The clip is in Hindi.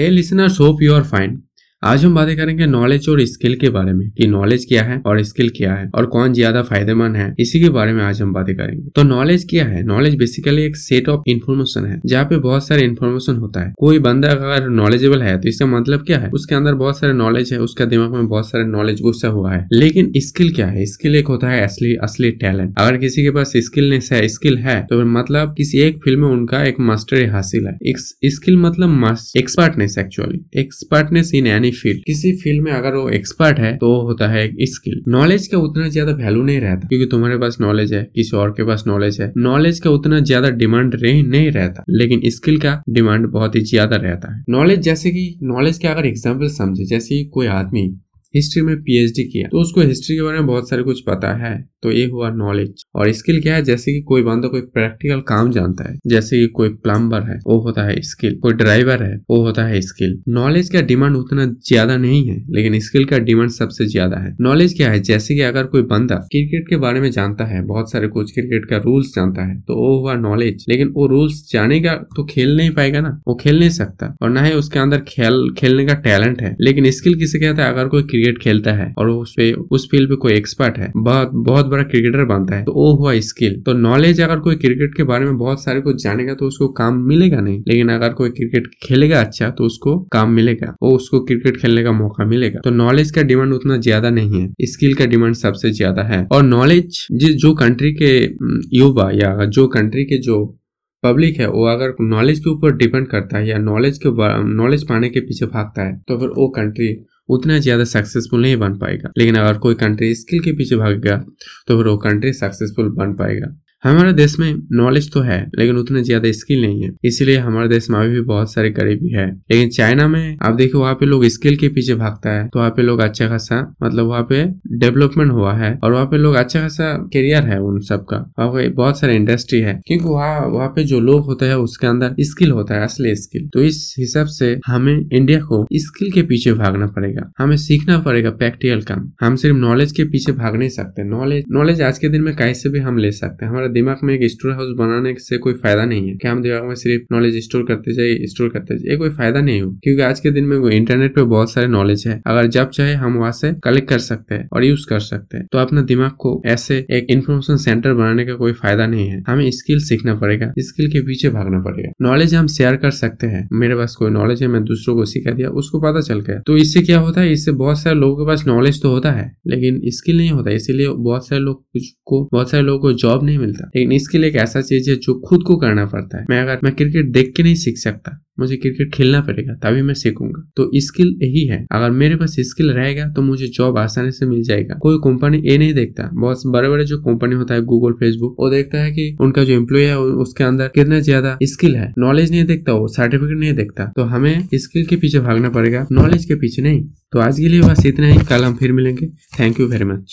Hey listeners, hope you are fine. आज हम बातें करेंगे नॉलेज और स्किल के बारे में, कि नॉलेज क्या है और स्किल क्या है, और कौन ज़्यादा फ़ायदेमंद है, इसी के बारे में आज हम बातें करेंगे। तो नॉलेज क्या है? नॉलेज बेसिकली एक सेट ऑफ़ इन्फॉर्मेशन है, जहाँ पे बहुत सारे इन्फॉर्मेशन होता है। कोई बंदा अगर नॉलेजेबल है तो इसका मतलब क्या है? उसके अंदर बहुत सारे नॉलेज है, उसका दिमाग में बहुत सारे नॉलेज घुसा हुआ है। लेकिन स्किल क्या है? स्किल एक होता है असली असली टैलेंट अगर किसी के पास स्किलनेस है स्किल है तो मतलब किसी एक फ़ील्ड में उनका एक मास्टरी हासिल है। स्किल मतलब expertness actually expertness in any field. किसी फ़ील्ड में अगर वो एक्सपर्ट है तो होता है एक स्किल नॉलेज का उतना ज़्यादा वैल्यू नहीं रहता, क्योंकि तुम्हारे पास नॉलेज है, किसी और के पास नॉलेज है। नॉलेज का उतना ज़्यादा डिमांड नहीं रहता, लेकिन स्किल का डिमांड बहुत ही ज़्यादा रहता है। नॉलेज जैसे की नॉलेज के अगर एग्ज़ाम्पल समझे, जैसे कोई आदमी हिस्ट्री में पीएचडी किया। तो उसको हिस्ट्री के बारे में बहुत सारे कुछ पता है। तो ये हुआ नॉलेज और स्किल क्या है? जैसे कि कोई बंदा कोई प्रैक्टिकल काम जानता है, जैसे कि कोई प्लम्बर है, वो होता है स्किल कोई ड्राइवर है, वो होता है स्किल नॉलेज का डिमांड उतना ज़्यादा नहीं है, लेकिन स्किल का डिमांड सबसे ज़्यादा है। नॉलेज क्या है? जैसे कि अगर कोई बंदा क्रिकेट के बारे में जानता है, बहुत सारे कुछ क्रिकेट का रूल्स जानता है तो वो हुआ नॉलेज लेकिन वो रूल्स जानेगा तो खेल नहीं पाएगा ना, वो खेल नहीं सकता। और ना ही उसके अंदर खेल, खेलने का टैलेंट है। लेकिन स्किल किसे कहता है? अगर कोई क्रिकेट खेलता है और उस पे, उस फ़ील्ड पे कोई एक्सपर्ट है। बहुत बहुत बड़ा क्रिकेटर बनता है। तो वो हुआ स्किल तो नॉलेज अगर कोई क्रिकेट के बारे में बहुत सारे कुछ जानेगा तो उसको काम मिलेगा नहीं। लेकिन अगर कोई क्रिकेट खेलेगा अच्छा तो उसको काम मिलेगा। वो उसको क्रिकेट खेलने का मौका मिलेगा। तो नॉलेज का डिमांड उतना ज़्यादा नहीं है। स्किल का डिमांड सबसे ज़्यादा है। और नॉलेज जो कंट्री के युवा या जो कंट्री के जो पब्लिक है, वो अगर नॉलेज के ऊपर डिपेंड करता है या नॉलेज के नॉलेज पाने के पीछे भागता है तो फिर वो कंट्री उतना ज़्यादा सक्सेसफुल नहीं बन पाएगा। लेकिन अगर कोई कंट्री स्किल के पीछे भागेगा तो फिर वो कंट्री सक्सेसफुल बन पाएगा। हमारे देश में नॉलेज तो है, लेकिन उतने ज़्यादा स्किल नहीं है। इसीलिए हमारे देश में अभी भी बहुत सारे गरीबी है। लेकिन चाइना में, आप देखो वहाँ पे लोग स्किल के पीछे भागता है। तो वहाँ पे लोग अच्छा खासा मतलब वहाँ पे डेवलपमेंट हुआ है और वहाँ पे लोग अच्छा खासा करियर है उन सबका। वहाँ पे बहुत सारे इंडस्ट्री है, क्योंकि वहाँ वहाँ पे जो लोग होते हैं, उसके अंदर स्किल होता है, असली स्किल तो इस हिसाब से हमें इंडिया को स्किल के पीछे भागना पड़ेगा। हमें सीखना पड़ेगा प्रैक्टिकल काम। हम सिर्फ़ नॉलेज के पीछे भाग नहीं सकते। नॉलेज नॉलेज आज के दिन में कैसे भी हम ले सकते हैं? हमारे दिमाग में एक स्टोर हाउस बनाने से कोई फ़ायदा नहीं है। क्या हम दिमाग में सिर्फ़ नॉलेज स्टोर करते जाए स्टोर करते जाए? कोई फ़ायदा नहीं हो। क्योंकि आज के दिन में इंटरनेट पे बहुत सारे नॉलेज है। अगर जब चाहे हम वहाँ से कलेक्ट कर सकते हैं और यूज़ कर सकते हैं। तो अपना दिमाग को ऐसे एक इन्फॉर्मेशन सेंटर बनाने का कोई फ़ायदा नहीं है। हमें स्किल सीखना पड़ेगा। स्किल के पीछे भागना पड़ेगा। नॉलेज हम शेयर कर सकते हैं। मेरे पास कोई नॉलेज है, मैं दूसरों को सिखा दिया, उसको पता चल गया। तो इससे क्या होता है? इससे बहुत सारे लोगों के पास नॉलेज तो होता है, लेकिन स्किल नहीं होता। इसीलिए बहुत सारे लोग को, बहुत सारे लोगों को जॉब नहीं मिलता लेकिन इसके लिए एक ऐसा चीज़ है जो खुद को करना पड़ता है। मैं अगर, मैं क्रिकेट देख के नहीं सीख सकता, मुझे क्रिकेट खेलना पड़ेगा, तभी मैं सीखूँगा। तो स्किल यही है। अगर मेरे पास स्किल रहेगा तो मुझे जॉब आसानी से मिल जाएगा। कोई कंपनी ये नहीं देखता। बहुत बड़े बड़े जो कंपनी होता है, गूगल, फेसबुक, वो देखता है कि उनका जो एम्प्लॉय है उसके अंदर कितना ज़्यादा स्किल है। नॉलेज नहीं देखता, वो सर्टिफिकेट नहीं देखता। तो हमें स्किल के पीछे भागना पड़ेगा, नॉलेज के पीछे नहीं। तो आज के लिए बस इतना ही। कल हम फिर मिलेंगे। Thank you very much.